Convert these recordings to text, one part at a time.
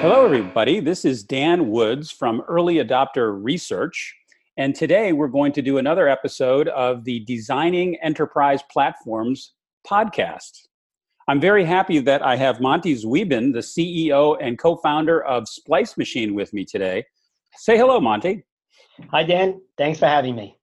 Hello, everybody. This is Dan Woods from Early Adopter Research. And today we're going to do another episode of the Designing Enterprise Platforms podcast. I'm very happy that I have Monte Zweben, the CEO and co founder of Splice Machine, with me today. Say hello, Monte. Hi, Dan. Thanks for having me.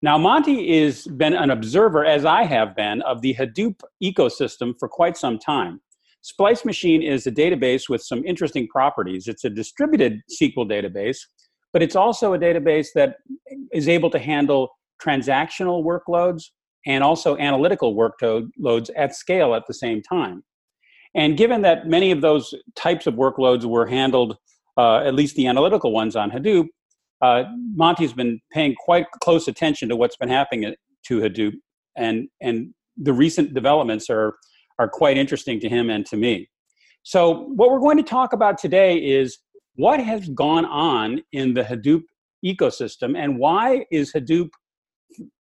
Now, Monte has been an observer, as I have been, of the Hadoop ecosystem for quite some time. Splice Machine is a database with some interesting properties. It's a distributed SQL database, but it's also a database that is able to handle transactional workloads and also analytical workloads at scale at the same time. And given that many of those types of workloads were handled, uh, at least the analytical ones on Hadoop, uh, Monte's been paying quite close attention to what's been happening to Hadoop, and and the recent developments are are quite interesting to him and to me. So, what we're going to talk about today is what has gone on in the Hadoop ecosystem and why is Hadoop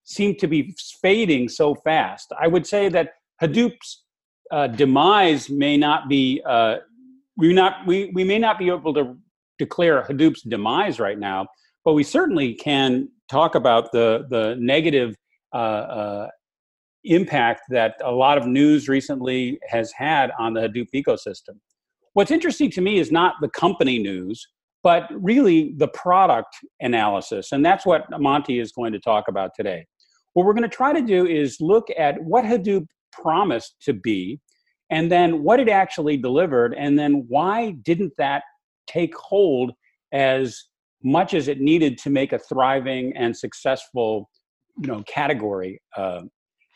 seem to be fading so fast? I would say that Hadoop's uh, demise may not be uh, we not we, we may not be able to declare Hadoop's demise right now, but we certainly can talk about the the negative uh, uh impact that a lot of news recently has had on the Hadoop ecosystem. What's interesting to me is not the company news, but really the product analysis. And that's what Monte is going to talk about today. What we're going to try to do is look at what Hadoop promised to be, and then what it actually delivered, and then why didn't that take hold as much as it needed to make a thriving and successful you know category uh,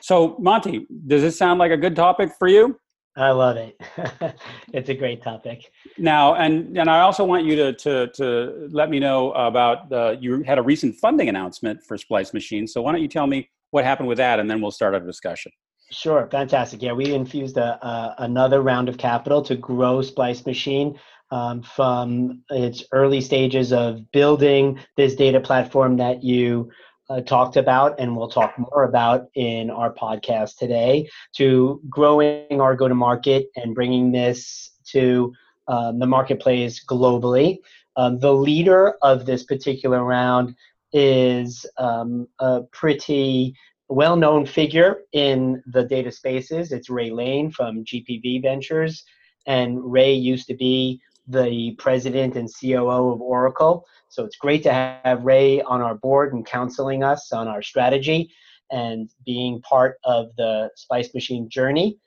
so, Monte, does this sound like a good topic for you? I love it. it's a great topic. Now, and and I also want you to to to let me know about the you had a recent funding announcement for Splice Machine. So why don't you tell me what happened with that, and then we'll start our discussion. Sure, fantastic. Yeah, we infused a, a another round of capital to grow Splice Machine um, from its early stages of building this data platform that you uh, talked about and we'll talk more about in our podcast today to growing our go to market and bringing this to um, the marketplace globally. Um, the leader of this particular round is um, a pretty well known figure in the data spaces. It's Ray Lane from GPV Ventures. And Ray used to be the president and COO of Oracle. So it's great to have Ray on our board and counseling us on our strategy and being part of the Splice Machine journey.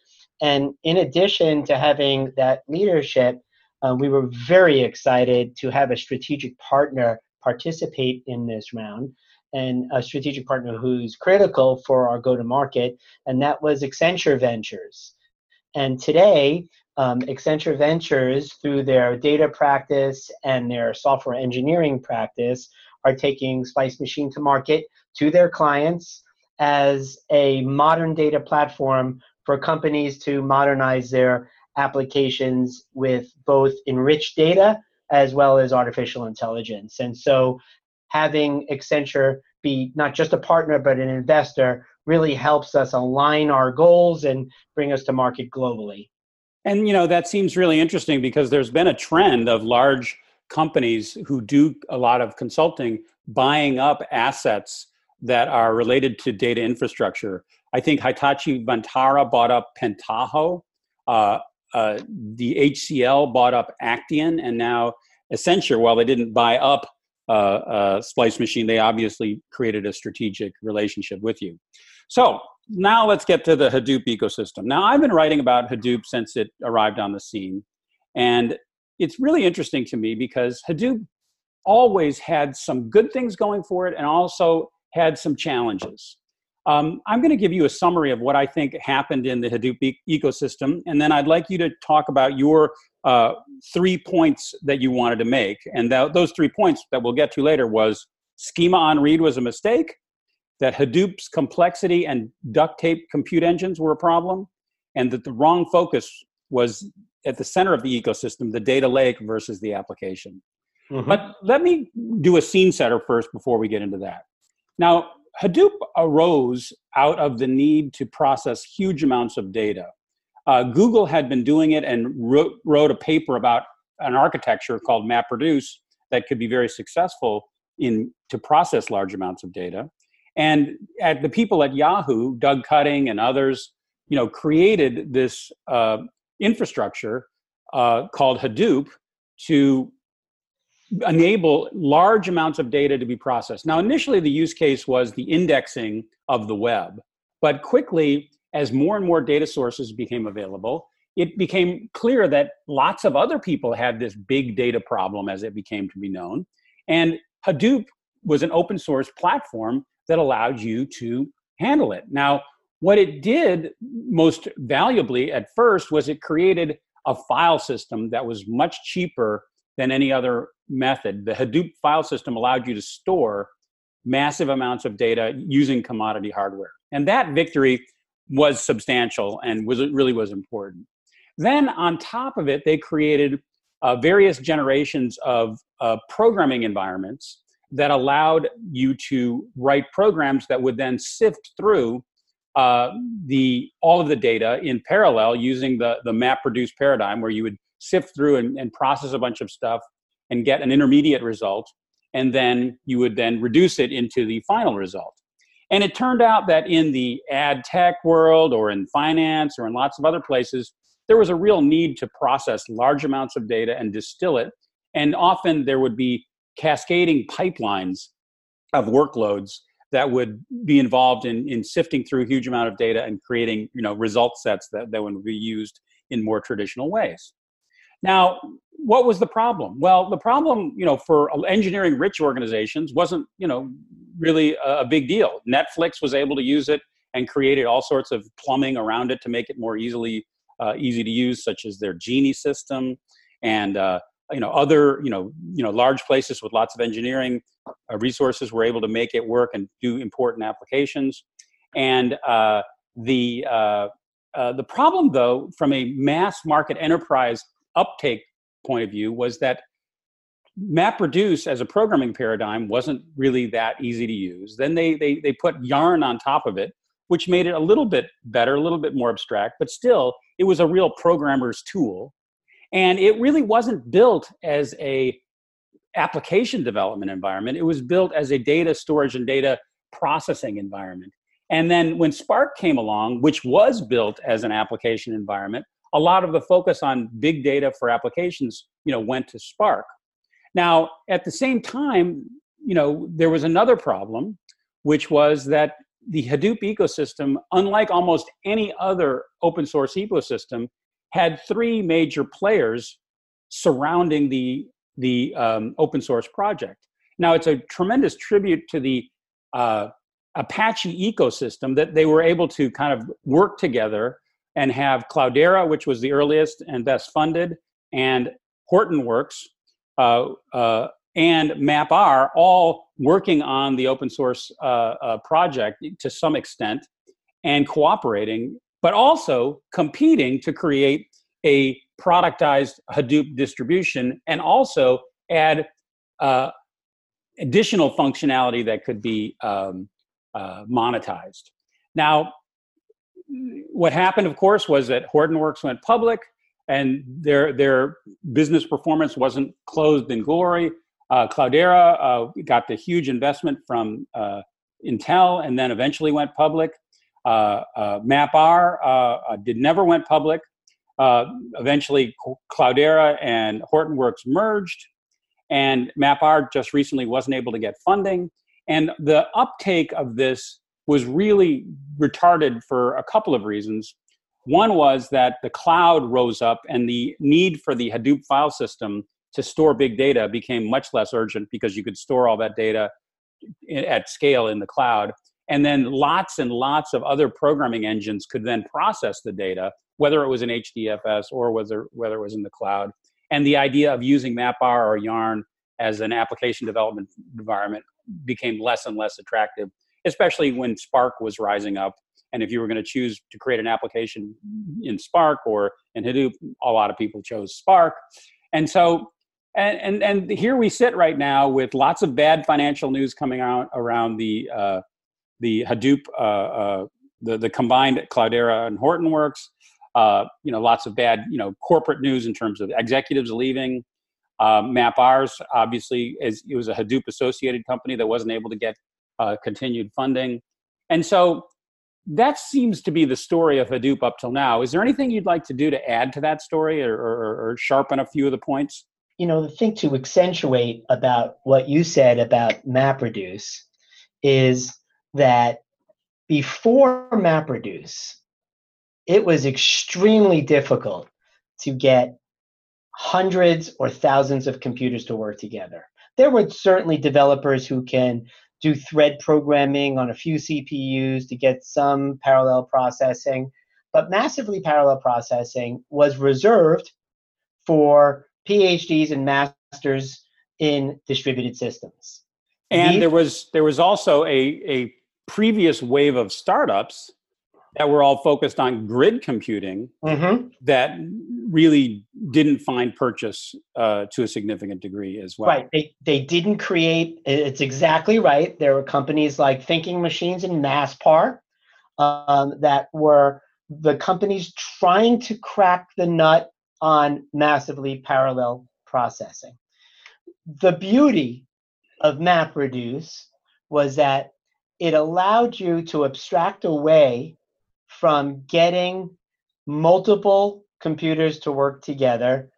And in addition to having that leadership, uh, we were very excited to have a strategic partner participate in this round and a strategic partner who's critical for our go to market, and that was Accenture Ventures. And today, um, Accenture Ventures, through their data practice and their software engineering practice, are taking Splice Machine to market to their clients as a modern data platform for companies to modernize their applications with both enriched data as well as artificial intelligence. And so having Accenture be not just a partner but an investor really helps us align our goals and bring us to market globally. And you know that seems really interesting because there's been a trend of large companies who do a lot of consulting buying up assets that are related to data infrastructure. I think Hitachi Vantara bought up Pentaho. Uh, uh, the HCL bought up Actian, and now Accenture, while they didn't buy up uh, uh, Splice Machine, they obviously created a strategic relationship with you. So now let's get to the Hadoop ecosystem. Now, I've been writing about Hadoop since it arrived on the scene. And it's really interesting to me because Hadoop always had some good things going for it and also had some challenges. Um, I'm going to give you a summary of what I think happened in the Hadoop e- ecosystem, and then I'd like you to talk about your uh, three points that you wanted to make. And th- those three points that we'll get to later was schema on read was a mistake, that Hadoop's complexity and duct tape compute engines were a problem, and that the wrong focus was at the center of the ecosystem, the data lake versus the application. Mm-hmm. But let me do a scene setter first before we get into that. Now, Hadoop arose out of the need to process huge amounts of data. Uh, Google had been doing it and wrote, wrote a paper about an architecture called MapReduce that could be very successful in to process large amounts of data. And at the people at Yahoo, Doug Cutting and others, you know, created this uh, infrastructure uh, called Hadoop to enable large amounts of data to be processed. Now, initially, the use case was the indexing of the web, but quickly, as more and more data sources became available, it became clear that lots of other people had this big data problem as it became to be known. And Hadoop was an open source platform that allowed you to handle it. Now, what it did most valuably at first was it created a file system that was much cheaper than any other method. The Hadoop file system allowed you to store massive amounts of data using commodity hardware. And that victory was substantial and was really was important. Then on top of it, they created uh, various generations of uh, programming environments that allowed you to write programs that would then sift through uh, the all of the data in parallel using the the MapReduce paradigm, where you would sift through and, and process a bunch of stuff and get an intermediate result, and then you would then reduce it into the final result. And it turned out that in the ad tech world, or in finance, or in lots of other places, there was a real need to process large amounts of data and distill it. And often there would be cascading pipelines of workloads that would be involved in, in sifting through a huge amount of data and creating you know result sets that, that would be used in more traditional ways. Now what was the problem? Well the problem you know for engineering rich organizations wasn't you know really a, a big deal. Netflix was able to use it and created all sorts of plumbing around it to make it more easily uh, easy to use such as their genie system and uh, you know other you know you know large places with lots of engineering uh, resources were able to make it work and do important applications and uh, the uh, uh, the problem though from a mass market enterprise uptake point of view was that MapReduce as a programming paradigm wasn't really that easy to use. Then they, they, they put Yarn on top of it, which made it a little bit better, a little bit more abstract, but still, it was a real programmer's tool. And it really wasn't built as a application development environment. It was built as a data storage and data processing environment. And then when Spark came along, which was built as an application environment, a lot of the focus on big data for applications, you know, went to Spark. Now, at the same time, you know, there was another problem, which was that the Hadoop ecosystem, unlike almost any other open source ecosystem, had three major players surrounding the the um, open source project. Now it's a tremendous tribute to the uh, Apache ecosystem that they were able to kind of work together and have Cloudera, which was the earliest and best funded, and Hortonworks uh, uh, and MapR all working on the open source uh, uh, project to some extent and cooperating but also competing to create a productized Hadoop distribution and also add uh, additional functionality that could be um, uh, monetized. Now, what happened, of course, was that Hortonworks went public and their, their business performance wasn't closed in glory. Uh, Cloudera uh, got the huge investment from uh, Intel and then eventually went public. Uh, uh, MapR uh, did never went public. eventually, Cloudera and Hortonworks merged, and MapR just recently wasn't able to get funding. And the uptake of this was really retarded for a couple of reasons. One was that the cloud rose up and the need for the Hadoop file system to store big data became much less urgent because you could store all that data at scale in the cloud. And then lots and lots of other programming engines could then process the data, whether it was in HDFS or whether, whether it was in the cloud. And the idea of using MapR or Yarn as an application development environment became less and less attractive, especially when Spark was rising up. And if you were going to choose to create an application in Spark or in Hadoop, a lot of people chose Spark. And so, and, and, and here we sit right now with lots of bad financial news coming out around the uh, the Hadoop, uh, uh, the, the combined Cloudera and Hortonworks. uh, you know, lots of bad, you know, corporate news in terms of executives leaving. Uh, MapR's obviously is, it was a Hadoop associated company that wasn't able to get uh, continued funding, and so that seems to be the story of Hadoop up till now. Is there anything you'd like to do to add to that story or, or, or sharpen a few of the points? You know, the thing to accentuate about what you said about MapReduce is that before MapReduce, it was extremely difficult to get hundreds or thousands of computers to work together. There were certainly developers who can do thread programming on a few CPUs to get some parallel processing, but massively parallel processing was reserved for PhDs and masters in distributed systems. And there was there was also a, a previous wave of startups that were all focused on grid computing mm-hmm. that really didn't find purchase uh, to a significant degree as well. Right. They, they didn't create, it's exactly right. There were companies like Thinking Machines and MasPar um, that were the companies trying to crack the nut on massively parallel processing. The beauty of MapReduce was that it allowed you to abstract away from getting multiple computers to work together,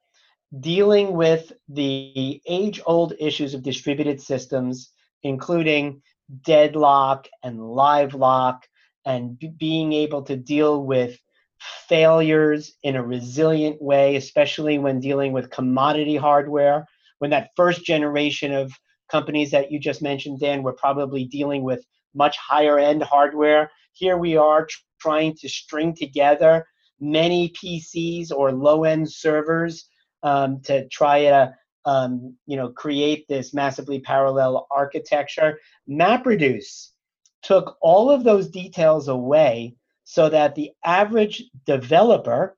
dealing with the age old issues of distributed systems, including deadlock and live lock, and b- being able to deal with failures in a resilient way, especially when dealing with commodity hardware. When that first generation of companies that you just mentioned, Dan, were probably dealing with much higher end hardware. Here we are trying to string together many PCs or low end servers um, to try to um, you know create this massively parallel architecture. MapReduce took all of those details away so that the average developer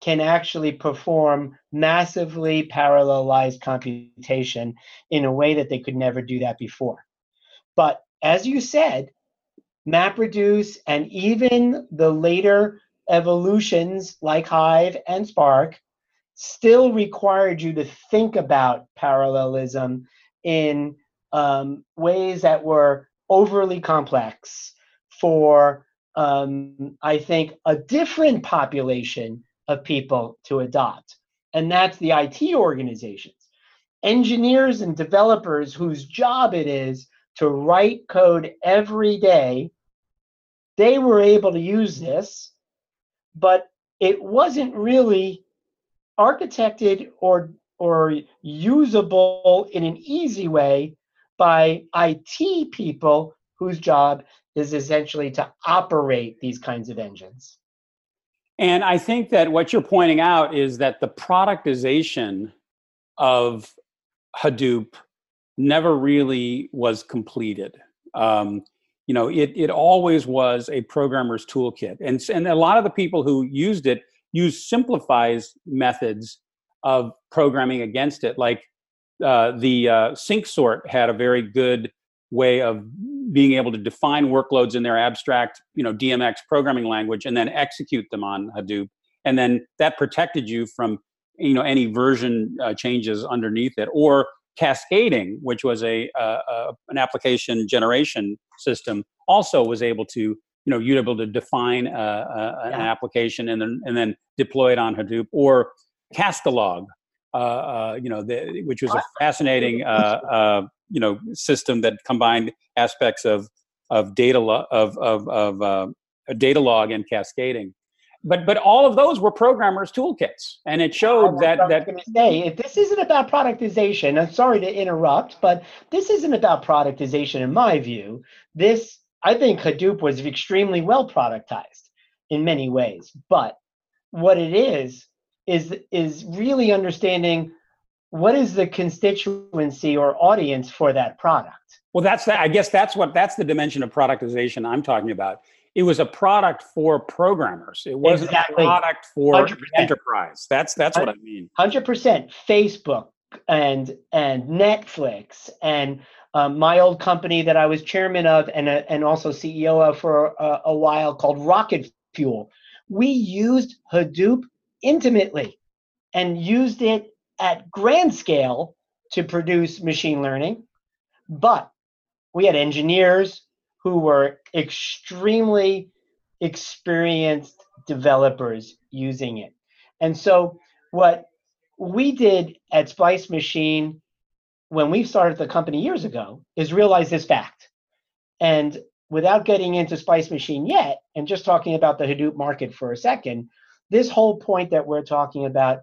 can actually perform massively parallelized computation in a way that they could never do that before. But as you said, MapReduce and even the later evolutions like Hive and Spark still required you to think about parallelism in um, ways that were overly complex for, um, I think, a different population of people to adopt. And that's the IT organizations. Engineers and developers whose job it is to write code every day. They were able to use this, but it wasn't really architected or or usable in an easy way by IT people whose job is essentially to operate these kinds of engines. And I think that what you're pointing out is that the productization of Hadoop never really was completed. Um, you know, it it always was a programmer's toolkit, and and a lot of the people who used it used simplifies methods of programming against it. Like uh, the uh, Syncsort had a very good way of being able to define workloads in their abstract, you know, DMX programming language, and then execute them on Hadoop, and then that protected you from you know any version uh, changes underneath it or cascading, which was a, uh, an application generation system, also was able to you know you're able to define uh, uh, an yeah. application and then and then deploy it on Hadoop or Cascalog, uh, uh, you know, the, which was a fascinating uh, you know system that combined aspects of of data lo- of of, of Datalog and cascading but but all of those were programmers toolkits. And it showed that that say. If this isn't about productization i'm sorry to interrupt but this isn't about productization in my view. This i think hadoop was extremely well productized in many ways but what it is is is really understanding what is the constituency or audience for that product. Well that's that i guess that's what that's the dimension of productization i'm talking about it was a product for programmers. It wasn't exactly. a product for 100%. enterprise. That's that's what I mean. Hundred percent. Facebook and and Netflix and um, my old company that I was chairman of and uh, and also CEO of for a, a while called Rocket Fuel. we used Hadoop intimately and used it at grand scale to produce machine learning. But we had engineers who were extremely experienced developers using it. And so, what we did at Splice Machine when we started the company years ago is realize this fact. And without getting into Splice Machine yet, and just talking about the Hadoop market for a second, this whole point that we're talking about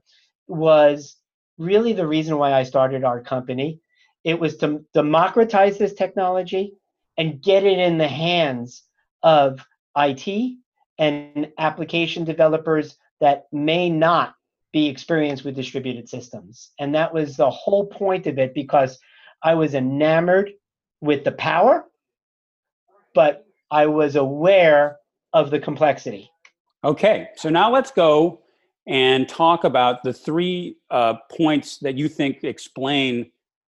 was really the reason why I started our company. It was to democratize this technology and get it in the hands of IT and application developers that may not be experienced with distributed systems. And that was the whole point of it because I was enamored with the power, but I was aware of the complexity. Okay, so now let's go and talk about the three uh, points that you think explain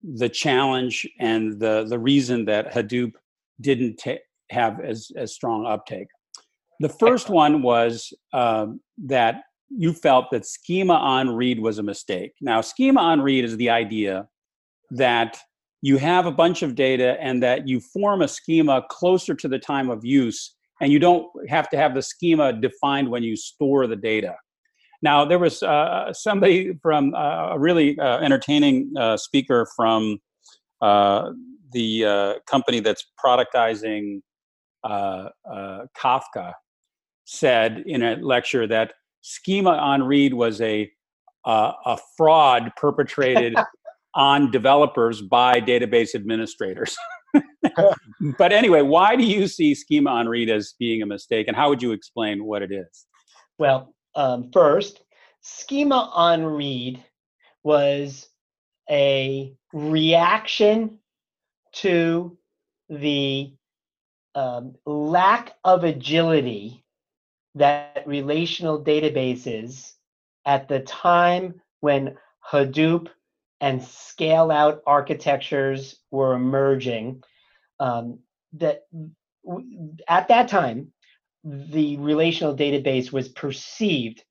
the challenge and the, the reason that Hadoop didn't ta- have as, as strong uptake. The first one was um, that you felt that schema on read was a mistake. Now, schema on read is the idea that you have a bunch of data and that you form a schema closer to the time of use, and you don't have to have the schema defined when you store the data. Now, there was uh, somebody from uh, a really uh, entertaining uh, speaker from uh, the uh, company that's productizing Kafka said in a lecture that schema on read was a a fraud perpetrated on developers by database administrators. but anyway, why do you see schema on read as being a mistake, and how would you explain what it is? Well, um, first, schema on read was a reaction to the um, lack of agility that relational databases at the time when Hadoop and scale out architectures were emerging, um, that w- at that time, the relational database was perceived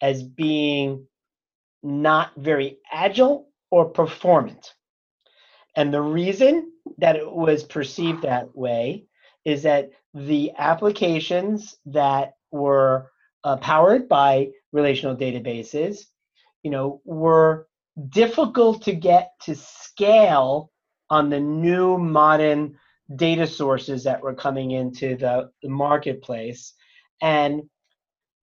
as being not very agile or performant. And the reason that it was perceived that way is that the applications that were uh, powered by relational databases, you know, were difficult to get to scale on the new modern data sources that were coming into the, the marketplace. And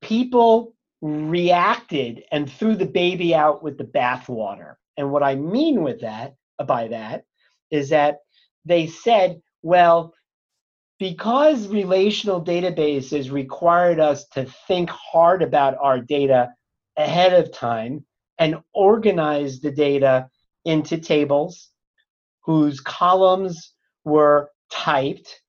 people reacted and threw the baby out with the bathwater. And what I mean with that, by that, is that they said, well, because relational databases required us to think hard about our data ahead of time and organize the data into tables whose columns were typed,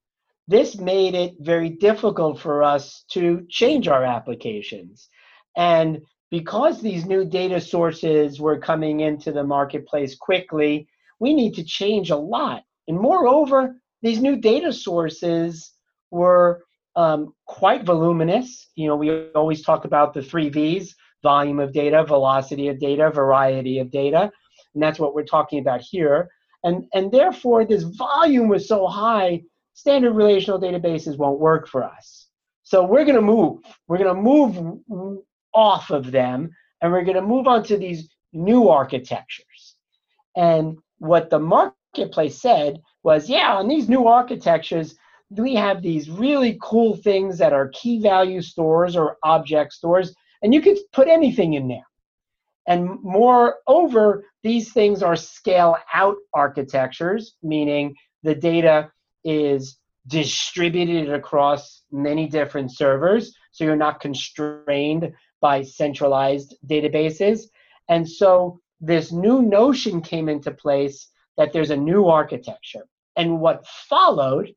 this made it very difficult for us to change our applications. And because these new data sources were coming into the marketplace quickly, we need to change a lot. And moreover, these new data sources were um, quite voluminous. You know, we always talk about the three V's volume of data, velocity of data, variety of data. And that's what we're talking about here. And, and therefore, this volume was so high, standard relational databases won't work for us. So we're going to move. We're going to move off of them and we're going to move on to these new architectures. And what the marketplace said was, yeah, on these new architectures, we have these really cool things that are key value stores or object stores, and you can put anything in there. And moreover, these things are scale out architectures, meaning the data is distributed across many different servers, so you're not constrained by centralized databases. And so this new notion came into place that there's a new architecture. And what followed,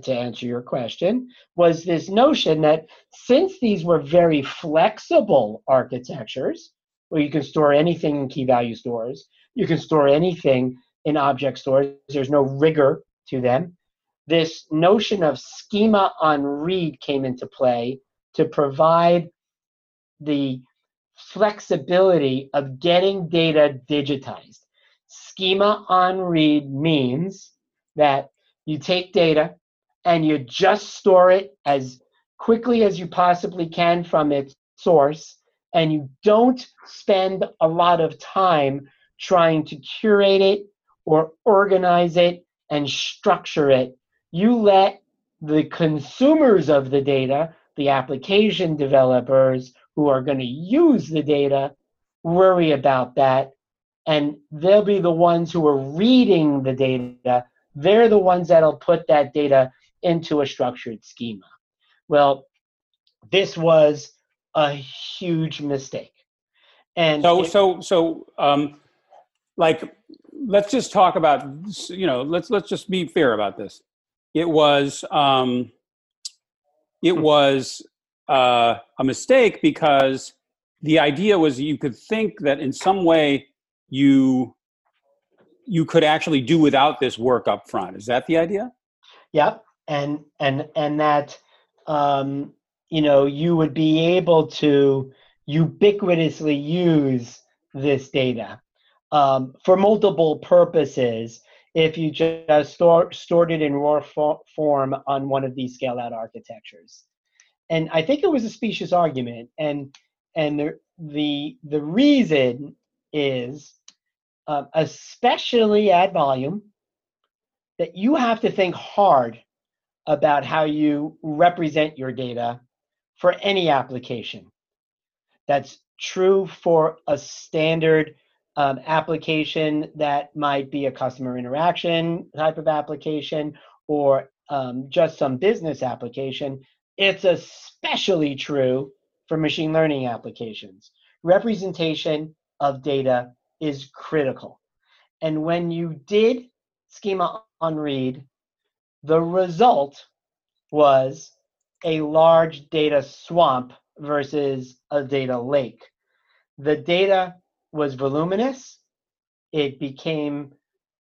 to answer your question, was this notion that since these were very flexible architectures, where you can store anything in key value stores, you can store anything in object stores, there's no rigor to them. This notion of schema on read came into play to provide the flexibility of getting data digitized. Schema on read means that you take data and you just store it as quickly as you possibly can from its source, and you don't spend a lot of time trying to curate it or organize it and structure it. You let the consumers of the data, the application developers who are going to use the data, worry about that. And they'll be the ones who are reading the data. They're the ones that'll put that data into a structured schema. Well, this was a huge mistake. And so, it, so, so, um, like, let's just talk about, you know, let's let's just be fair about this. It was, um, it hmm. was uh, a mistake because the idea was you could think that in some way you you could actually do without this work up front. Is that the idea? Yep, and and and that um, you know you would be able to ubiquitously use this data um, for multiple purposes if you just store, stored it in raw form on one of these scale out architectures and I think it was a specious argument, and and the the, the reason is, uh, especially at volume, that you have to think hard about how you represent your data for any application. That's true for a standard um, application that might be a customer interaction type of application or um, just some business application. It's especially true for machine learning applications. Representation of data is critical. And when you did schema on read, the result was a large data swamp versus a data lake. The data was voluminous, it became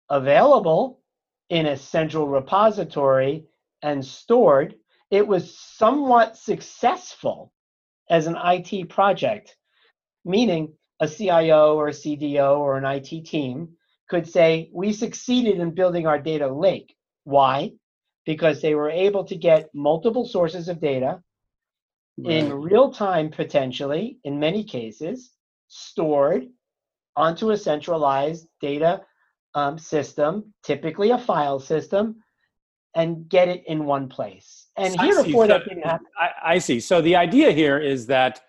available in a central repository and stored it was somewhat successful as an IT project, meaning a CIO or a CDO or an IT team could say, We succeeded in building our data lake. Why? Because they were able to get multiple sources of data right. in real time, potentially, in many cases, stored onto a centralized data um, system, typically a file system, and get it in one place. And heretofore, that didn't happen. I, I see. So the idea here is that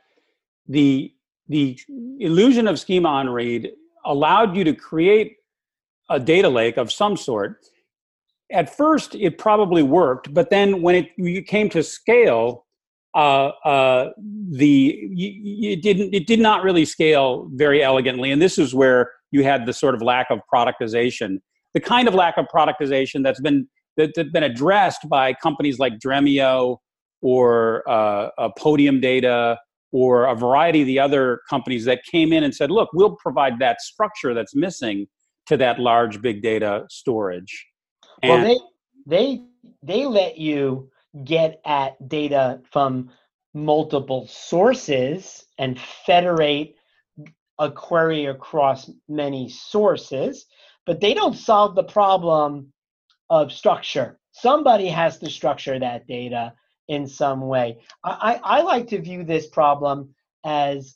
the the illusion of schema on read allowed you to create a data lake of some sort. At first, it probably worked, but then when it you came to scale, uh, uh, the it didn't it did not really scale very elegantly, and this is where you had the sort of lack of productization, the kind of lack of productization that's been that have been addressed by companies like Dremio or uh, Podium Data or a variety of the other companies that came in and said, look, we'll provide that structure that's missing to that large big data storage. And well, they they they let you get at data from multiple sources and federate a query across many sources, but they don't solve the problem of structure. Somebody has to structure that data in some way. I, I, like to view this problem as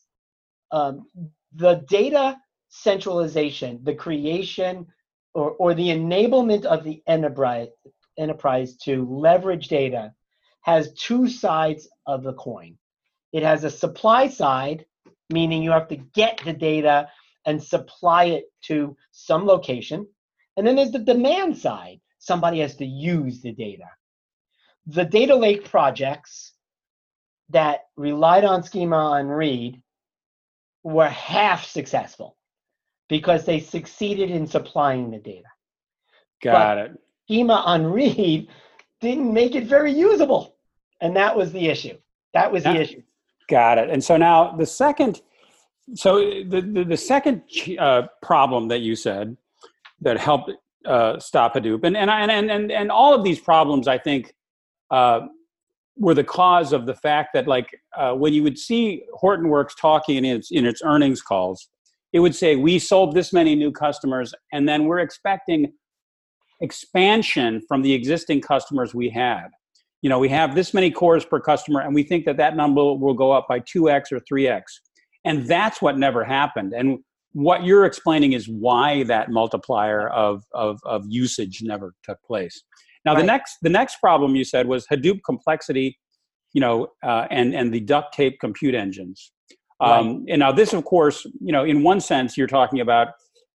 um, the data centralization, the creation or, or the enablement of the enterprise, enterprise to leverage data has two sides of the coin. It has a supply side, meaning you have to get the data and supply it to some location. And then there's the demand side, somebody has to use the data. The data lake projects that relied on schema on read were half successful because they succeeded in supplying the data. Got but it. Schema on read didn't make it very usable. And that was the issue. That was the issue. Got it. And so now the second, so the, the, the second uh, problem that you said that helped uh, stop Hadoop. And, and, and, and, and all of these problems, I think, uh, were the cause of the fact that like uh, when you would see hortonworks talking in its in its earnings calls it would say we sold this many new customers and then we're expecting expansion from the existing customers we had. You know we have this many cores per customer and we think that that number will go up by 2x or 3x and that's what never happened. And what you're explaining is why that multiplier of, of, of usage never took place now right. the next the next problem you said was hadoop complexity you know uh, and and the duct tape compute engines um, right. and now this of course you know in one sense you're talking about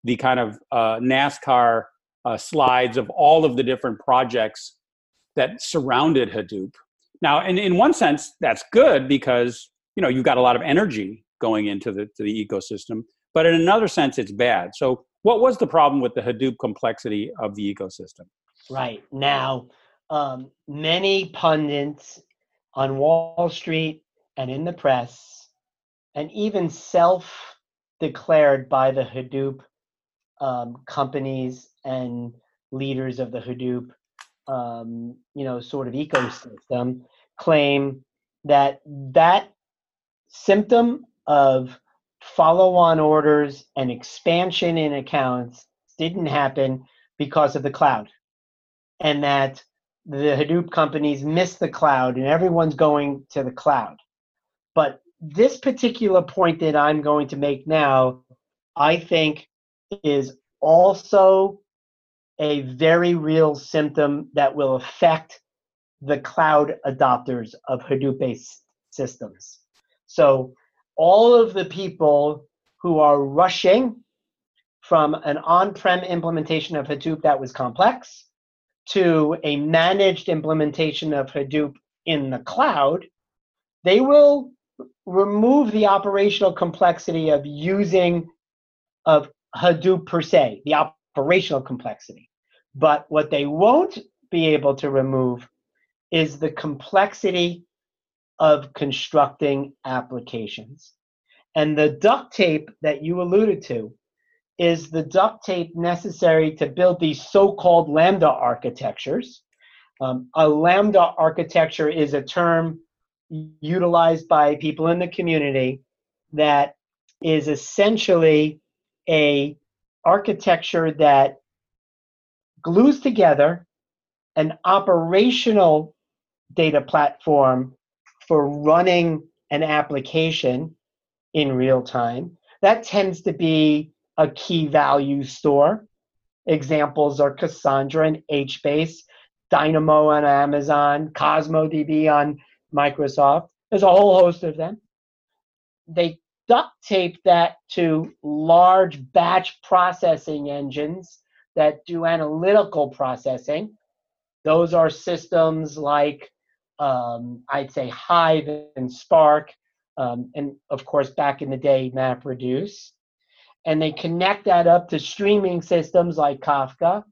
the kind of uh, nascar uh, slides of all of the different projects that surrounded hadoop now and in one sense that's good because you know you've got a lot of energy going into the to the ecosystem but in another sense, it's bad. So, what was the problem with the Hadoop complexity of the ecosystem? Right. Now, um, many pundits on Wall Street and in the press, and even self declared by the Hadoop um, companies and leaders of the Hadoop, um, you know, sort of ecosystem, claim that that symptom of follow on orders and expansion in accounts didn't happen because of the cloud. And that the Hadoop companies miss the cloud and everyone's going to the cloud. But this particular point that I'm going to make now, I think is also a very real symptom that will affect the cloud adopters of Hadoop based systems. So all of the people who are rushing from an on-prem implementation of Hadoop that was complex to a managed implementation of Hadoop in the cloud, they will remove the operational complexity of using of Hadoop per se, the operational complexity. But what they won't be able to remove is the complexity of constructing applications. And the duct tape that you alluded to is the duct tape necessary to build these so called Lambda architectures. Um, a Lambda architecture is a term utilized by people in the community that is essentially a architecture that glues together an operational data platform for running an application in real time. That tends to be a key value store. Examples are Cassandra and HBase, Dynamo on Amazon, CosmoDB on Microsoft. There's a whole host of them. They duct tape that to large batch processing engines that do analytical processing. Those are systems like um, I'd say Hive and Spark, um, and of course, back in the day, MapReduce. And they connect that up to streaming systems like Kafka.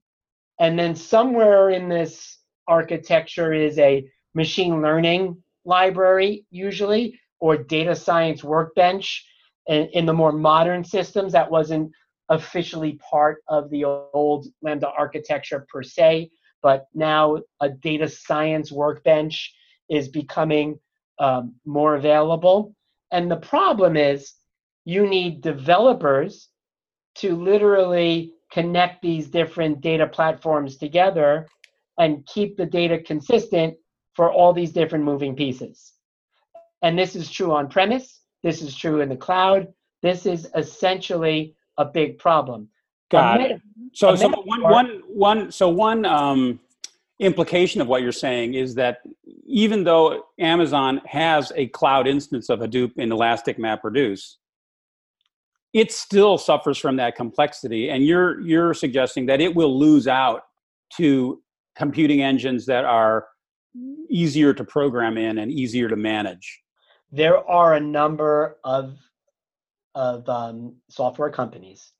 And then somewhere in this architecture is a machine learning library, usually, or data science workbench. In, in the more modern systems, that wasn't officially part of the old Lambda architecture per se, but now a data science workbench is becoming um, more available. And the problem is you need developers to literally connect these different data platforms together and keep the data consistent for all these different moving pieces. And this is true on premise, this is true in the cloud. This is essentially a big problem. Got it. So, so one, one, one, so one um, implication of what you're saying is that even though Amazon has a cloud instance of Hadoop in Elastic MapReduce, it still suffers from that complexity. And you're you're suggesting that it will lose out to computing engines that are easier to program in and easier to manage. There are a number of of um, software companies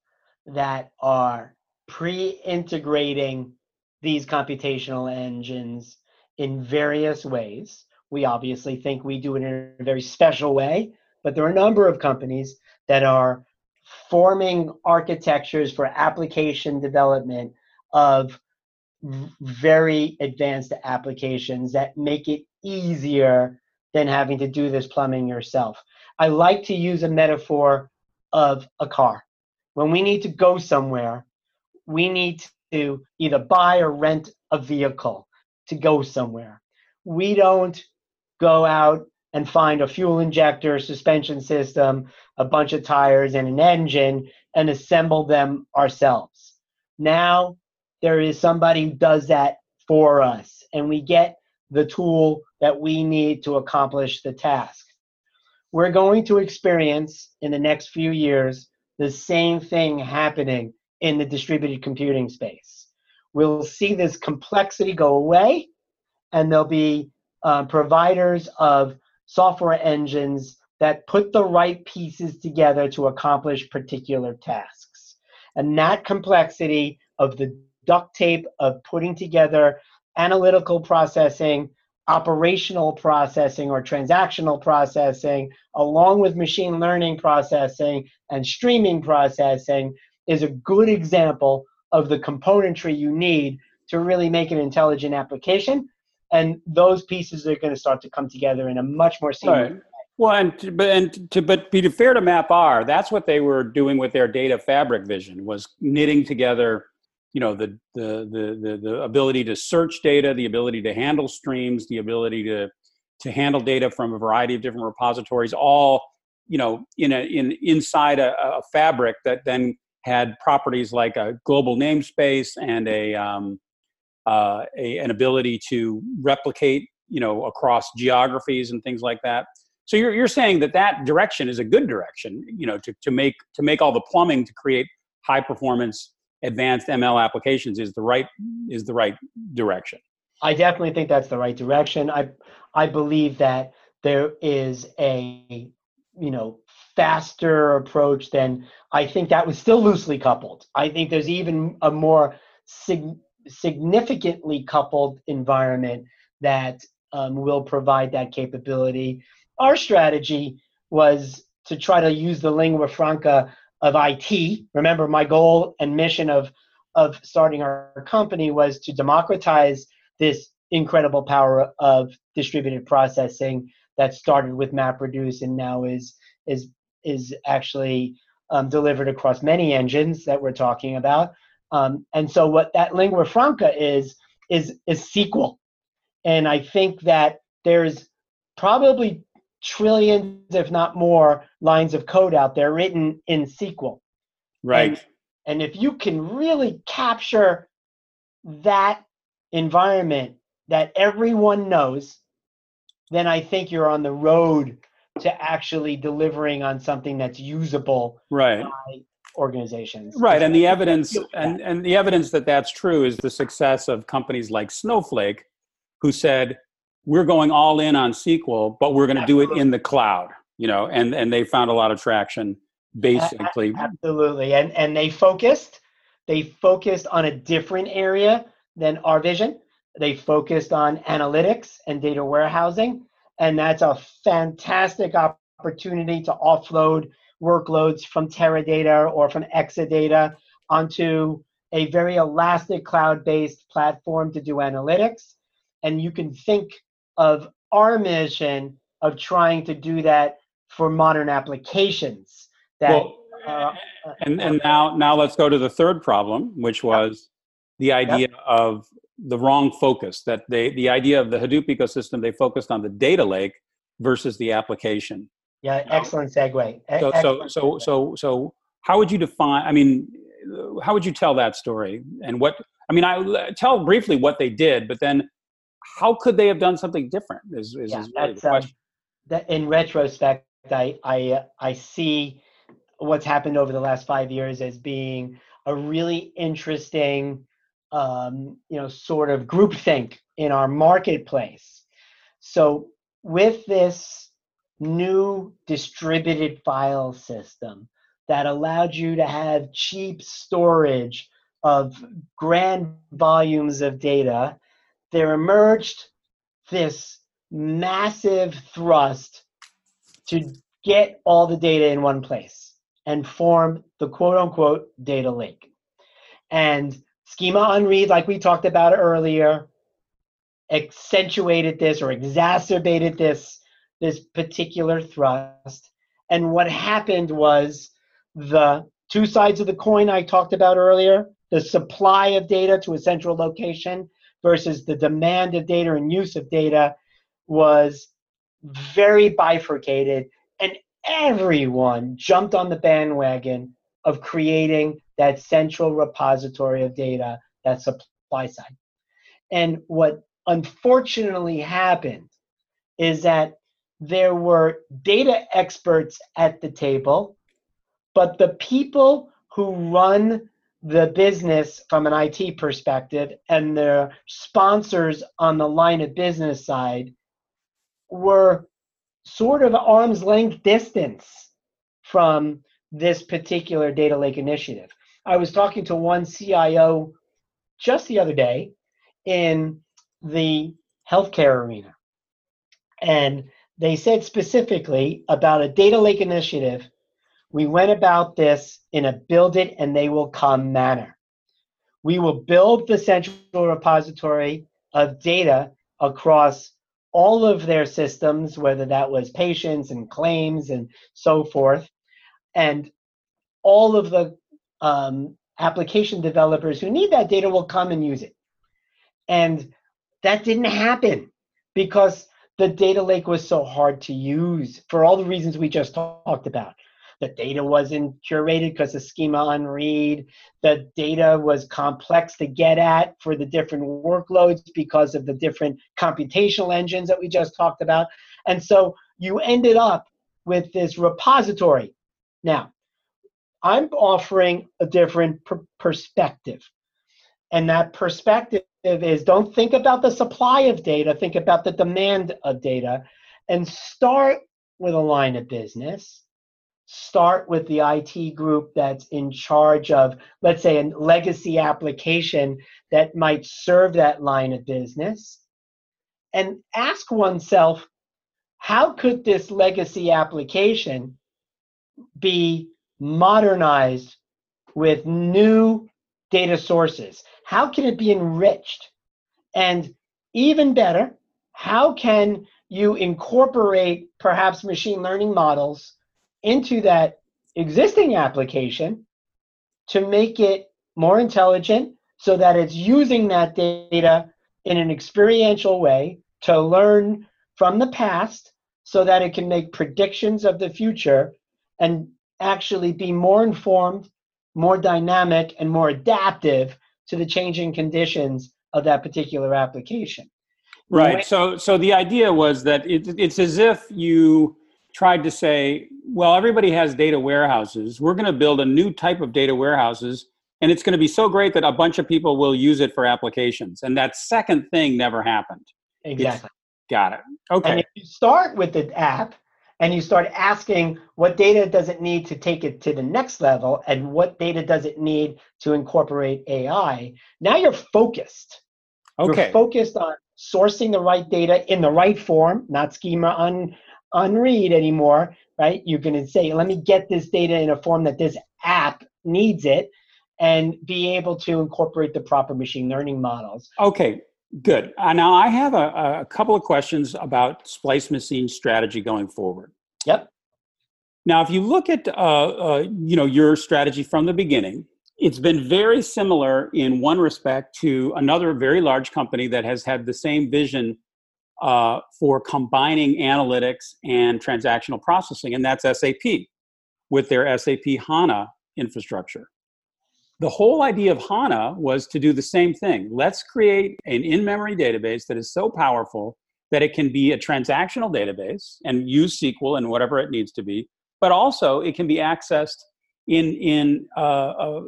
that are pre-integrating these computational engines in various ways. We obviously think we do it in a very special way, but there are a number of companies that are forming architectures for application development of very advanced applications that make it easier than having to do this plumbing yourself. I like to use a metaphor of a car. When we need to go somewhere, we need to either buy or rent a vehicle to go somewhere. We don't go out and find a fuel injector, suspension system, a bunch of tires, and an engine and assemble them ourselves. Now there is somebody who does that for us, and we get the tool that we need to accomplish the task. We're going to experience in the next few years the same thing happening in the distributed computing space. We'll see this complexity go away, and there'll be uh, providers of software engines that put the right pieces together to accomplish particular tasks. And that complexity of the duct tape of putting together analytical processing, operational processing, or transactional processing, along with machine learning processing and streaming processing, is a good example of the componentry you need to really make an intelligent application. And those pieces are going to start to come together in a much more seamless right. Well, and to, but and to but be fair to MapR, that's what they were doing with their data fabric vision was knitting together, you know, the the the the, the ability to search data, the ability to handle streams, the ability to to handle data from a variety of different repositories, all you know, in a in inside a, a fabric that then had properties like a global namespace and a, um, uh, a an ability to replicate, you know, across geographies and things like that. So you're, you're saying that that direction is a good direction, you know, to, to make to make all the plumbing to create high performance advanced ML applications is the right is the right direction. I definitely think that's the right direction. I I believe that there is a you know faster approach than I think that was still loosely coupled. I think there's even a more sig- significantly coupled environment that um, will provide that capability our strategy was to try to use the lingua franca of IT. Remember, my goal and mission of of starting our company was to democratize this incredible power of distributed processing that started with MapReduce and now is is is actually um, delivered across many engines that we're talking about. Um, and so, what that lingua franca is is is SQL, and I think that there's probably trillions, if not more, lines of code out there written in SQL. Right. And, and if you can really capture that environment that everyone knows, then I think you're on the road to actually delivering on something that's usable right. by organizations. Right, and the evidence and, and the evidence that that's true is the success of companies like Snowflake, who said, we're going all in on SQL, but we're going to do it in the cloud, you know, and, and they found a lot of traction basically. Absolutely. And, and they focused, they focused on a different area than our vision. They focused on analytics and data warehousing. And that's a fantastic opportunity to offload workloads from Teradata or from Exadata onto a very elastic cloud-based platform to do analytics. And you can think of our mission of trying to do that for modern applications. That well, uh, and and now now let's go to the third problem, which was the idea yep. of the wrong focus. That they the idea of the Hadoop ecosystem they focused on the data lake versus the application. Yeah, excellent segue. So excellent so so so so how would you define? I mean, how would you tell that story? And what I mean, I tell briefly what they did, but then how could they have done something different? Is, is, yeah, is really the um, question. Um, that in retrospect, I I I see what's happened over the last five years as being a really interesting, um, you know, sort of groupthink in our marketplace. So with this new distributed file system that allowed you to have cheap storage of grand volumes of data there emerged this massive thrust to get all the data in one place and form the quote unquote data lake. And schema on read, like we talked about earlier, accentuated this or exacerbated this this particular thrust. And what happened was the two sides of the coin I talked about earlier the supply of data to a central location versus the demand of data and use of data was very bifurcated, and everyone jumped on the bandwagon of creating that central repository of data, that supply side. And what unfortunately happened is that there were data experts at the table, but the people who run the business from an IT perspective and their sponsors on the line of business side were sort of arm's length distance from this particular data lake initiative. I was talking to one CIO just the other day in the healthcare arena. And they said specifically about a data lake initiative we went about this in a build it and they will come manner. We will build the central repository of data across all of their systems, whether that was patients and claims and so forth, and all of the um, application developers who need that data will come and use it. And that didn't happen because the data lake was so hard to use for all the reasons we just talked about. The data wasn't curated because the schema on read. The data was complex to get at for the different workloads because of the different computational engines that we just talked about. And so you ended up with this repository. Now, I'm offering a different per- perspective. And that perspective is don't think about the supply of data, think about the demand of data, and start with a line of business start with the IT group that's in charge of, let's say, a legacy application that might serve that line of business, and ask oneself, how could this legacy application be modernized with new data sources? How can it be enriched? And even better, how can you incorporate perhaps machine learning models into that existing application to make it more intelligent so that it's using that data in an experiential way to learn from the past so that it can make predictions of the future and actually be more informed, more dynamic, and more adaptive to the changing conditions of that particular application. Right. So, so the idea was that it, it's as if you tried to say, well, everybody has data warehouses. We're going to build a new type of data warehouses, and it's going to be so great that a bunch of people will use it for applications. And that second thing never happened. Exactly. It's, got it. Okay. And if you start with the app and you start asking what data does it need to take it to the next level and what data does it need to incorporate AI, now you're focused. Okay. You're focused on sourcing the right data in the right form, not schema on unread anymore, right? You're going to say, let me get this data in a form that this app needs it and be able to incorporate the proper machine learning models. Okay, good. Uh, now I have a, a, couple of questions about Splice Machine strategy going forward. Yep. Now, if you look at uh, uh, you know your strategy from the beginning, it's been very similar in one respect to another very large company that has had the same vision uh, for combining analytics and transactional processing, and that's SAP with their SAP HANA infrastructure. The whole idea of HANA was to do the same thing. Let's create an in memory database that is so powerful that it can be a transactional database and use SQL and whatever it needs to be, but also it can be accessed in, in, uh, uh,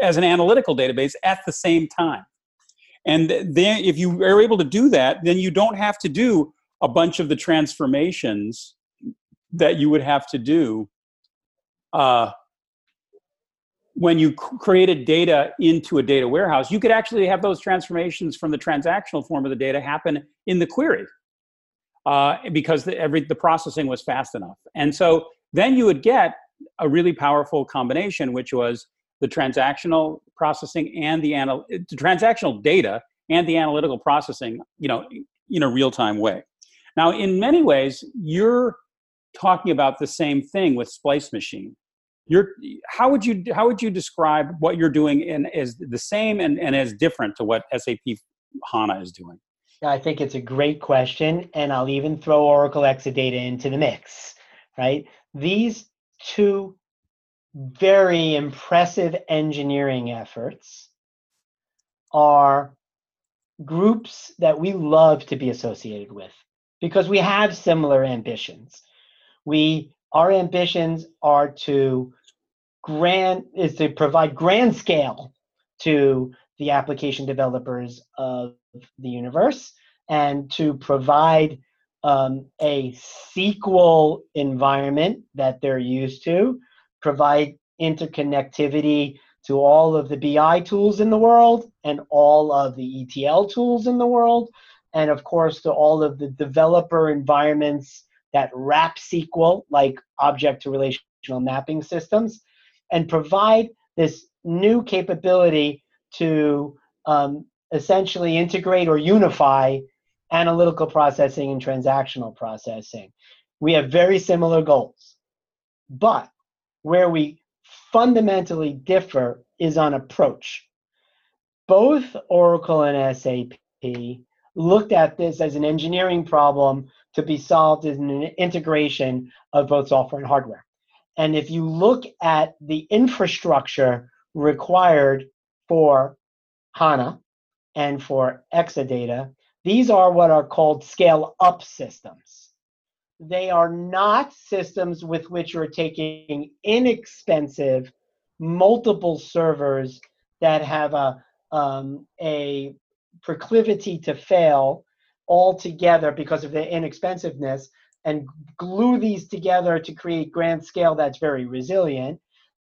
as an analytical database at the same time. And then if you are able to do that, then you don't have to do a bunch of the transformations that you would have to do uh, when you created data into a data warehouse. You could actually have those transformations from the transactional form of the data happen in the query uh, because the, every, the processing was fast enough. And so then you would get a really powerful combination, which was the transactional processing and the, anal- the transactional data and the analytical processing, you know, in a real time way. Now, in many ways, you're talking about the same thing with Splice Machine. You're, how would you how would you describe what you're doing in as the same and, and as different to what SAP HANA is doing? Yeah, I think it's a great question, and I'll even throw Oracle Exadata into the mix. Right, these two very impressive engineering efforts are groups that we love to be associated with because we have similar ambitions. We our ambitions are to grand is to provide grand scale to the application developers of the universe and to provide um, a SQL environment that they're used to, provide interconnectivity to all of the BI tools in the world and all of the ETL tools in the world, and of course to all of the developer environments that wrap SQL, like object to relational mapping systems, and provide this new capability to um, essentially integrate or unify analytical processing and transactional processing. We have very similar goals. But where we fundamentally differ is on approach. Both Oracle and SAP looked at this as an engineering problem to be solved as an integration of both software and hardware. And if you look at the infrastructure required for HANA and for Exadata, these are what are called scale up systems. They are not systems with which you're taking inexpensive multiple servers that have a, um, a proclivity to fail altogether because of their inexpensiveness and glue these together to create grand scale that's very resilient.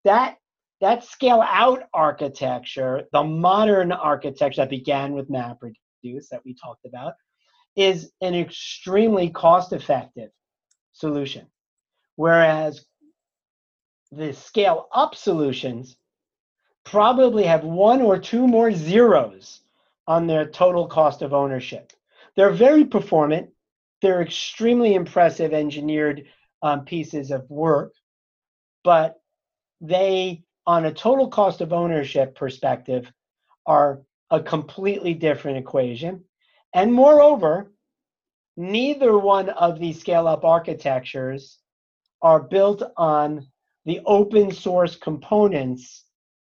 That that scale out architecture the modern architecture that began with mapreduce that we talked about is an extremely cost effective solution. Whereas the scale up solutions probably have one or two more zeros on their total cost of ownership they're very performant. They're extremely impressive engineered um, pieces of work, but they, on a total cost of ownership perspective, are a completely different equation. And moreover, neither one of these scale up architectures are built on the open source components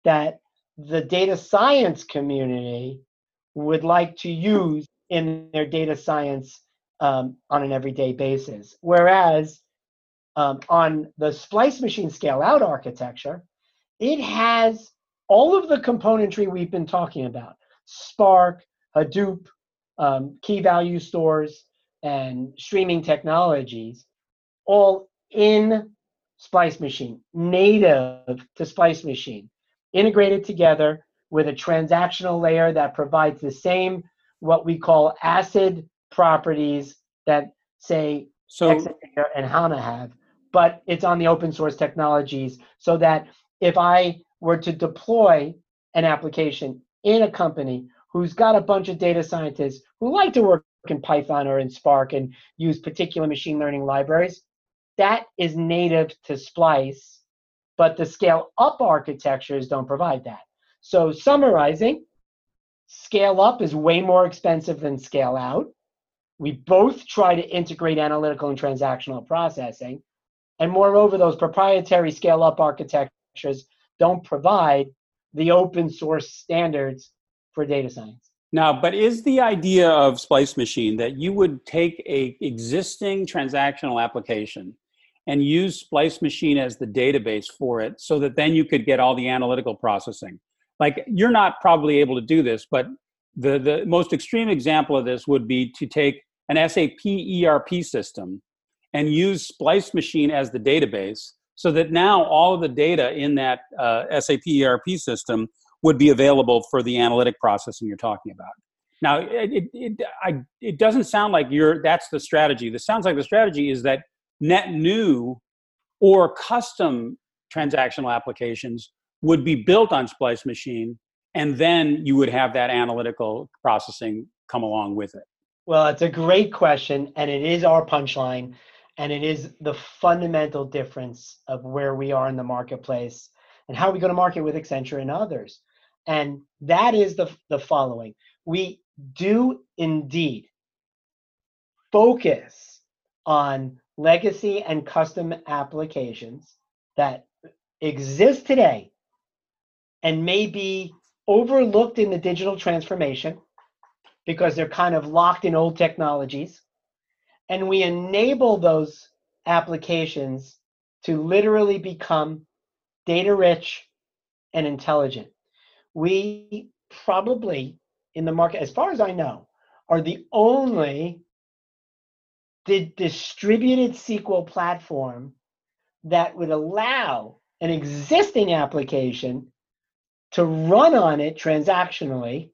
that the data science community would like to use in their data science um, on an everyday basis. Whereas um, on the splice machine scale out architecture, it has all of the componentry we've been talking about Spark, Hadoop, um, key value stores, and streaming technologies all in Splice Machine, native to Splice Machine, integrated together with a transactional layer that provides the same what we call ACID properties that say so, Exadata and HANA have, but it's on the open source technologies so that if I were to deploy an application in a company who's got a bunch of data scientists who like to work in Python or in Spark and use particular machine learning libraries, that is native to Splice, but the scale up architectures don't provide that. So, summarizing, Scale up is way more expensive than scale out. We both try to integrate analytical and transactional processing. And moreover, those proprietary scale up architectures don't provide the open source standards for data science. Now, but is the idea of Splice Machine that you would take a existing transactional application and use Splice Machine as the database for it so that then you could get all the analytical processing? Like you're not probably able to do this but the the most extreme example of this would be to take an SAP ERP system and use Splice Machine as the database so that now all of the data in that uh, SAP ERP system would be available for the analytic processing you're talking about. Now, it, it, I, it doesn't sound like you're, that's the strategy. This sounds like the strategy is that net new or custom transactional applications would be built on Splice Machine, and then you would have that analytical processing come along with it? Well, it's a great question, and it is our punchline, and it is the fundamental difference of where we are in the marketplace and how we go to market with Accenture and others. And that is the, the following we do indeed focus on legacy and custom applications that exist today and may be overlooked in the digital transformation because they're kind of locked in old technologies. And we enable those applications to literally become data rich and intelligent. We probably, in the market, as far as I know, are the only the distributed SQL platform that would allow an existing application to run on it transactionally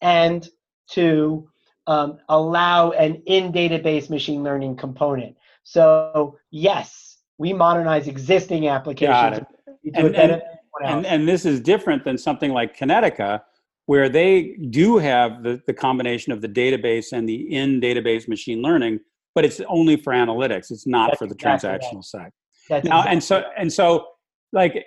and to um, allow an in database machine learning component. So, yes, we modernize existing applications. And, and, and, and, this is different than something like Kinetica, where they do have the, the combination of the database and the in database machine learning, but it's only for analytics. It's not That's for the exactly transactional right. side. That's now, exactly and so and so, like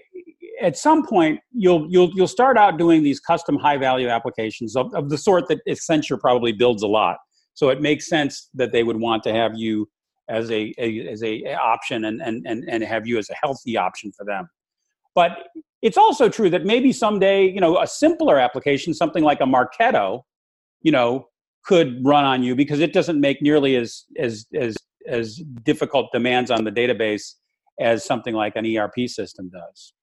at some point, you'll you'll you'll start out doing these custom high value applications of, of the sort that Accenture probably builds a lot. So it makes sense that they would want to have you as a, a as a, option and, and and and have you as a healthy option for them. But it's also true that maybe someday, you know, a simpler application, something like a Marketo, you know, could run on you because it doesn't make nearly as as as as difficult demands on the database as something like an ERP system does.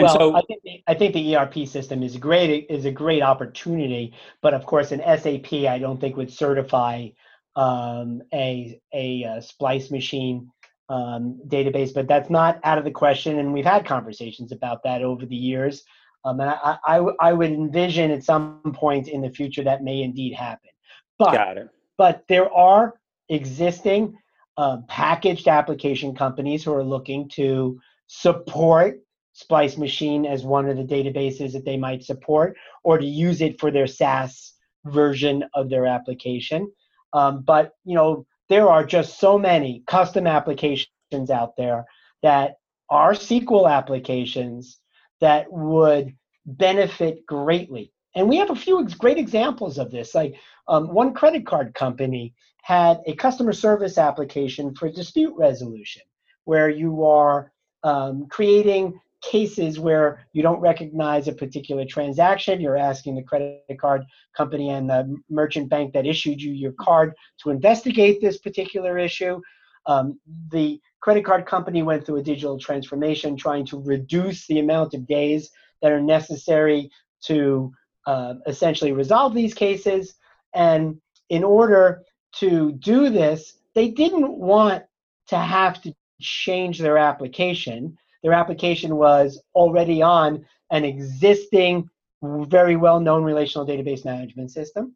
And well, so, I think the, I think the ERP system is great is a great opportunity, but of course, an SAP I don't think would certify um, a, a, a uh, splice machine um, database. But that's not out of the question, and we've had conversations about that over the years. Um, and I, I, I would envision at some point in the future that may indeed happen. But, Got it. But there are existing uh, packaged application companies who are looking to support Splice Machine as one of the databases that they might support, or to use it for their SaaS version of their application. Um, but you know, there are just so many custom applications out there that are SQL applications that would benefit greatly. And we have a few great examples of this. Like um, one credit card company had a customer service application for dispute resolution, where you are um, creating cases where you don't recognize a particular transaction. You're asking the credit card company and the merchant bank that issued you your card to investigate this particular issue. Um, the credit card company went through a digital transformation trying to reduce the amount of days that are necessary to uh, essentially resolve these cases. And in order to do this, they didn't want to have to change their application. Their application was already on an existing, very well known relational database management system.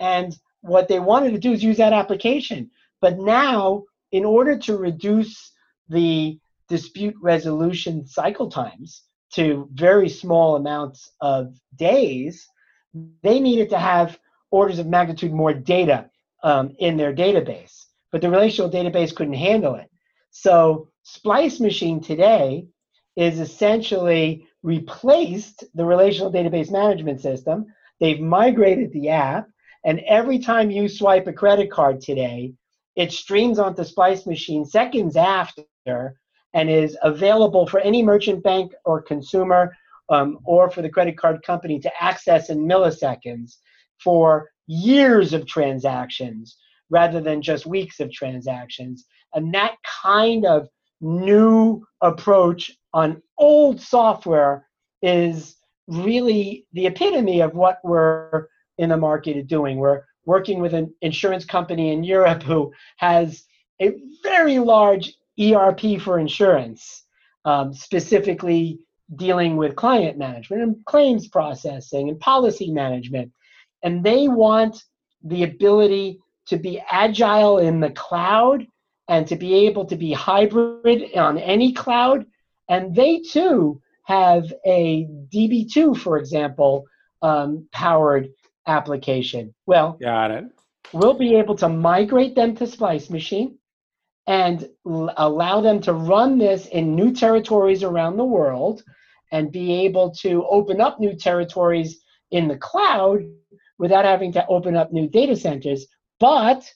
And what they wanted to do is use that application. But now, in order to reduce the dispute resolution cycle times to very small amounts of days, they needed to have orders of magnitude more data um, in their database. But the relational database couldn't handle it. So Splice Machine today is essentially replaced the relational database management system. They've migrated the app, and every time you swipe a credit card today, it streams onto Splice Machine seconds after and is available for any merchant bank or consumer um, or for the credit card company to access in milliseconds for years of transactions rather than just weeks of transactions. And that kind of new approach on old software is really the epitome of what we're in the market doing. We're working with an insurance company in Europe who has a very large ERP for insurance, um, specifically dealing with client management and claims processing and policy management. And they want the ability to be agile in the cloud and to be able to be hybrid on any cloud. And they too have a DB2, for example, um, powered application? Well, got it. We'll be able to migrate them to Splice Machine and l- allow them to run this in new territories around the world and be able to open up new territories in the cloud without having to open up new data centers. But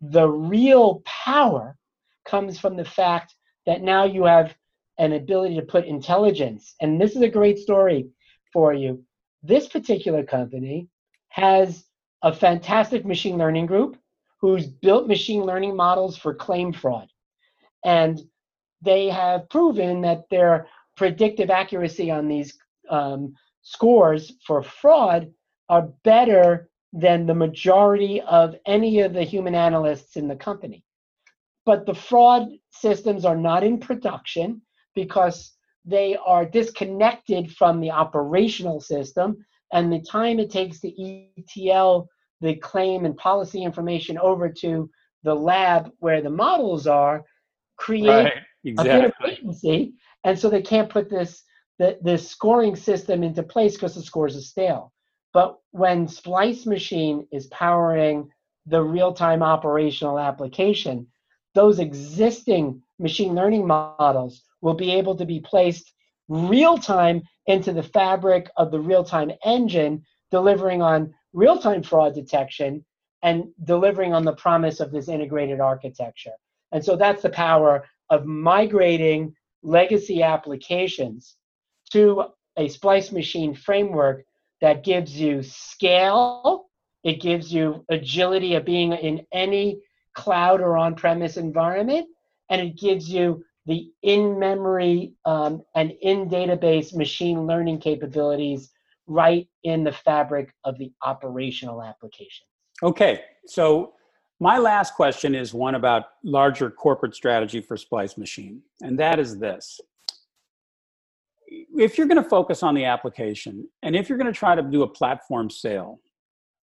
the real power comes from the fact that now you have an ability to put intelligence. And this is a great story for you. This particular company has a fantastic machine learning group who's built machine learning models for claim fraud. And they have proven that their predictive accuracy on these um, scores for fraud are better than the majority of any of the human analysts in the company. But the fraud systems are not in production because they are disconnected from the operational system and the time it takes to ETL the claim and policy information over to the lab where the models are create right, exactly. a bit of latency and so they can't put this the, this scoring system into place because the scores are stale but when Splice Machine is powering the real-time operational application those existing machine learning models will be able to be placed real-time into the fabric of the real-time engine delivering on real-time fraud detection and delivering on the promise of this integrated architecture. And so that's the power of migrating legacy applications to a splice machine framework that gives you scale, it gives you agility of being in any cloud or on-premise environment, and it gives you the in-memory um, and in-database machine learning capabilities right in the fabric of the operational application. Okay, so my last question is one about larger corporate strategy for Splice Machine, and that is this. If you're going to focus on the application, and if you're going to try to do a platform sale,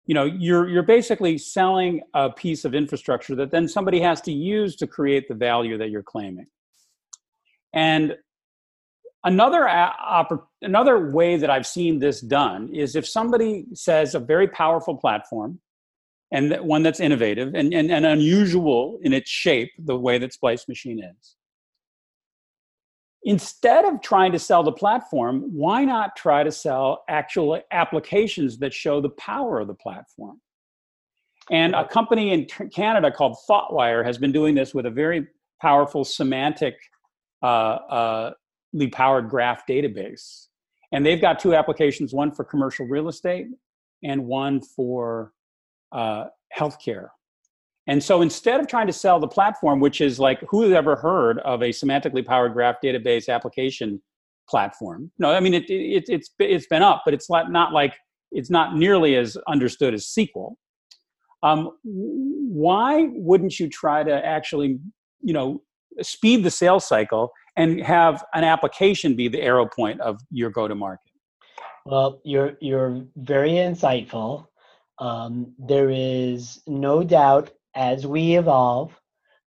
you know you're you're basically selling a piece of infrastructure that then somebody has to use to create the value that you're claiming and Another, another way that I've seen this done is if somebody says a very powerful platform and one that's innovative and, and, and unusual in its shape, the way that Splice Machine is. Instead of trying to sell the platform, why not try to sell actual applications that show the power of the platform? And a company in Canada called ThoughtWire has been doing this with a very powerful semantic uh, uh, powered graph database. And they've got two applications one for commercial real estate and one for uh, healthcare. And so instead of trying to sell the platform, which is like, who's ever heard of a semantically powered graph database application platform? No, I mean, it, it, it's, it's been up, but it's not like, it's not nearly as understood as SQL. Um, why wouldn't you try to actually, you know, speed the sales cycle and have an application be the arrow point of your go to market? Well, you're you're very insightful. Um, there is no doubt as we evolve,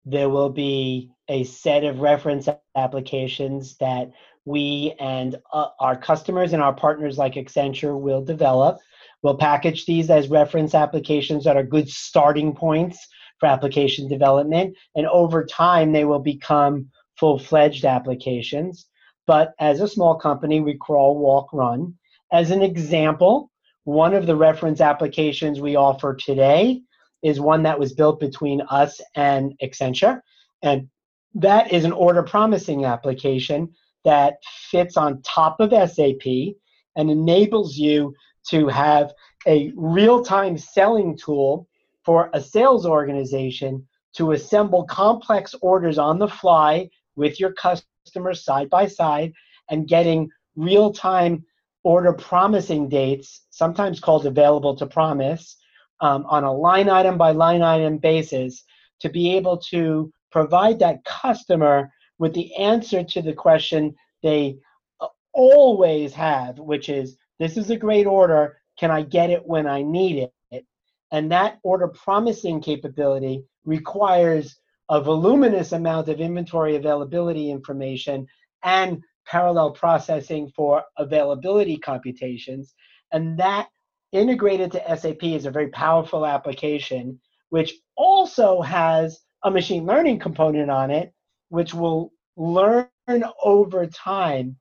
there will be a set of reference applications that we and uh, our customers and our partners like Accenture will develop. We'll package these as reference applications that are good starting points for application development, and over time they will become full fledged applications. But as a small company, we crawl, walk, run. As an example, one of the reference applications we offer today is one that was built between us and Accenture. And that is an order promising application that fits on top of SAP and enables you to have a real time selling tool for a sales organization to assemble complex orders on the fly with your customers side by side and getting real time order promising dates, sometimes called available to promise, um, on a line item by line item basis to be able to provide that customer with the answer to the question they uh, always have, which is this is a great order. Can I get it when I need it? And that order promising capability requires a voluminous amount of inventory availability information and parallel processing for availability computations. And that integrated to SAP is a very powerful application, which also has a machine learning component on it, which will learn over time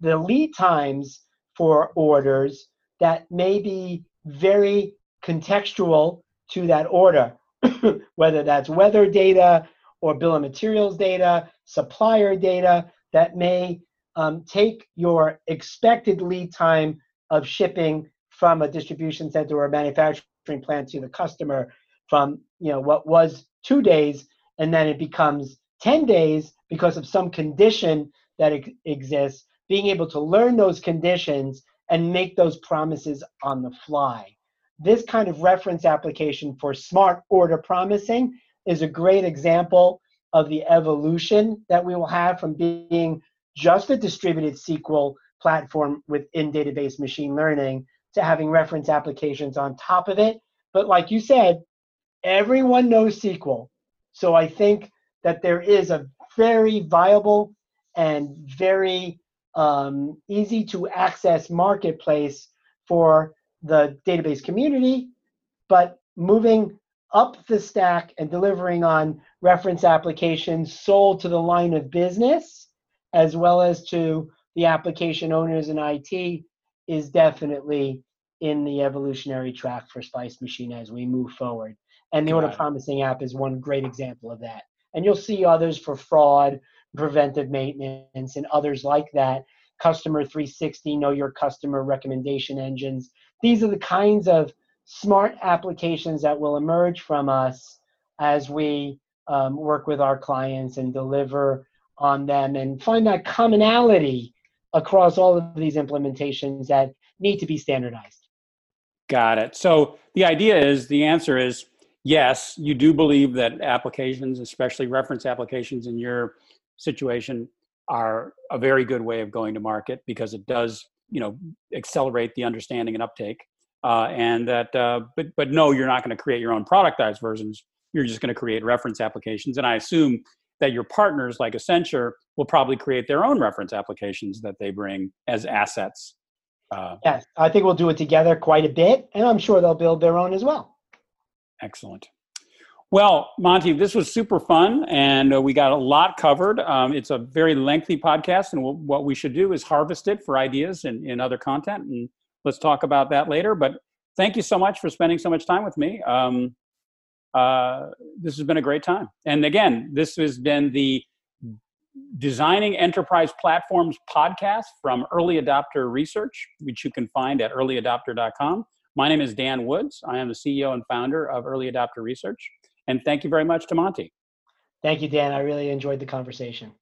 the lead times for orders that may be very contextual to that order, whether that's weather data or bill of materials data, supplier data that may um, take your expected lead time of shipping from a distribution center or a manufacturing plant to the customer from you know what was two days and then it becomes 10 days because of some condition that exists being able to learn those conditions and make those promises on the fly. This kind of reference application for smart order promising is a great example of the evolution that we will have from being just a distributed SQL platform within database machine learning to having reference applications on top of it. But like you said, everyone knows SQL. So I think that there is a very viable and very um, easy to access marketplace for the database community, but moving up the stack and delivering on reference applications sold to the line of business as well as to the application owners in IT is definitely in the evolutionary track for Splice Machine as we move forward. And the Order Promising app is one great example of that. And you'll see others for fraud, preventive maintenance, and others like that. Customer 360, know your customer recommendation engines. These are the kinds of smart applications that will emerge from us as we um, work with our clients and deliver on them and find that commonality across all of these implementations that need to be standardized. Got it. So the idea is the answer is yes, you do believe that applications, especially reference applications in your situation, are a very good way of going to market because it does, you know, accelerate the understanding and uptake. Uh, and that, uh, but but no, you're not going to create your own productized versions. You're just going to create reference applications. And I assume that your partners like Accenture will probably create their own reference applications that they bring as assets. Uh, yes, I think we'll do it together quite a bit, and I'm sure they'll build their own as well. Excellent. Well, Monte, this was super fun, and uh, we got a lot covered. Um, it's a very lengthy podcast, and we'll, what we should do is harvest it for ideas and, and, other content, and let's talk about that later. But thank you so much for spending so much time with me. Um, uh, this has been a great time. And again, this has been the Designing Enterprise Platforms podcast from Early Adopter Research, which you can find at earlyadopter.com. My name is Dan Woods. I am the CEO and founder of Early Adopter Research. And thank you very much to Monte. Thank you, Dan. I really enjoyed the conversation.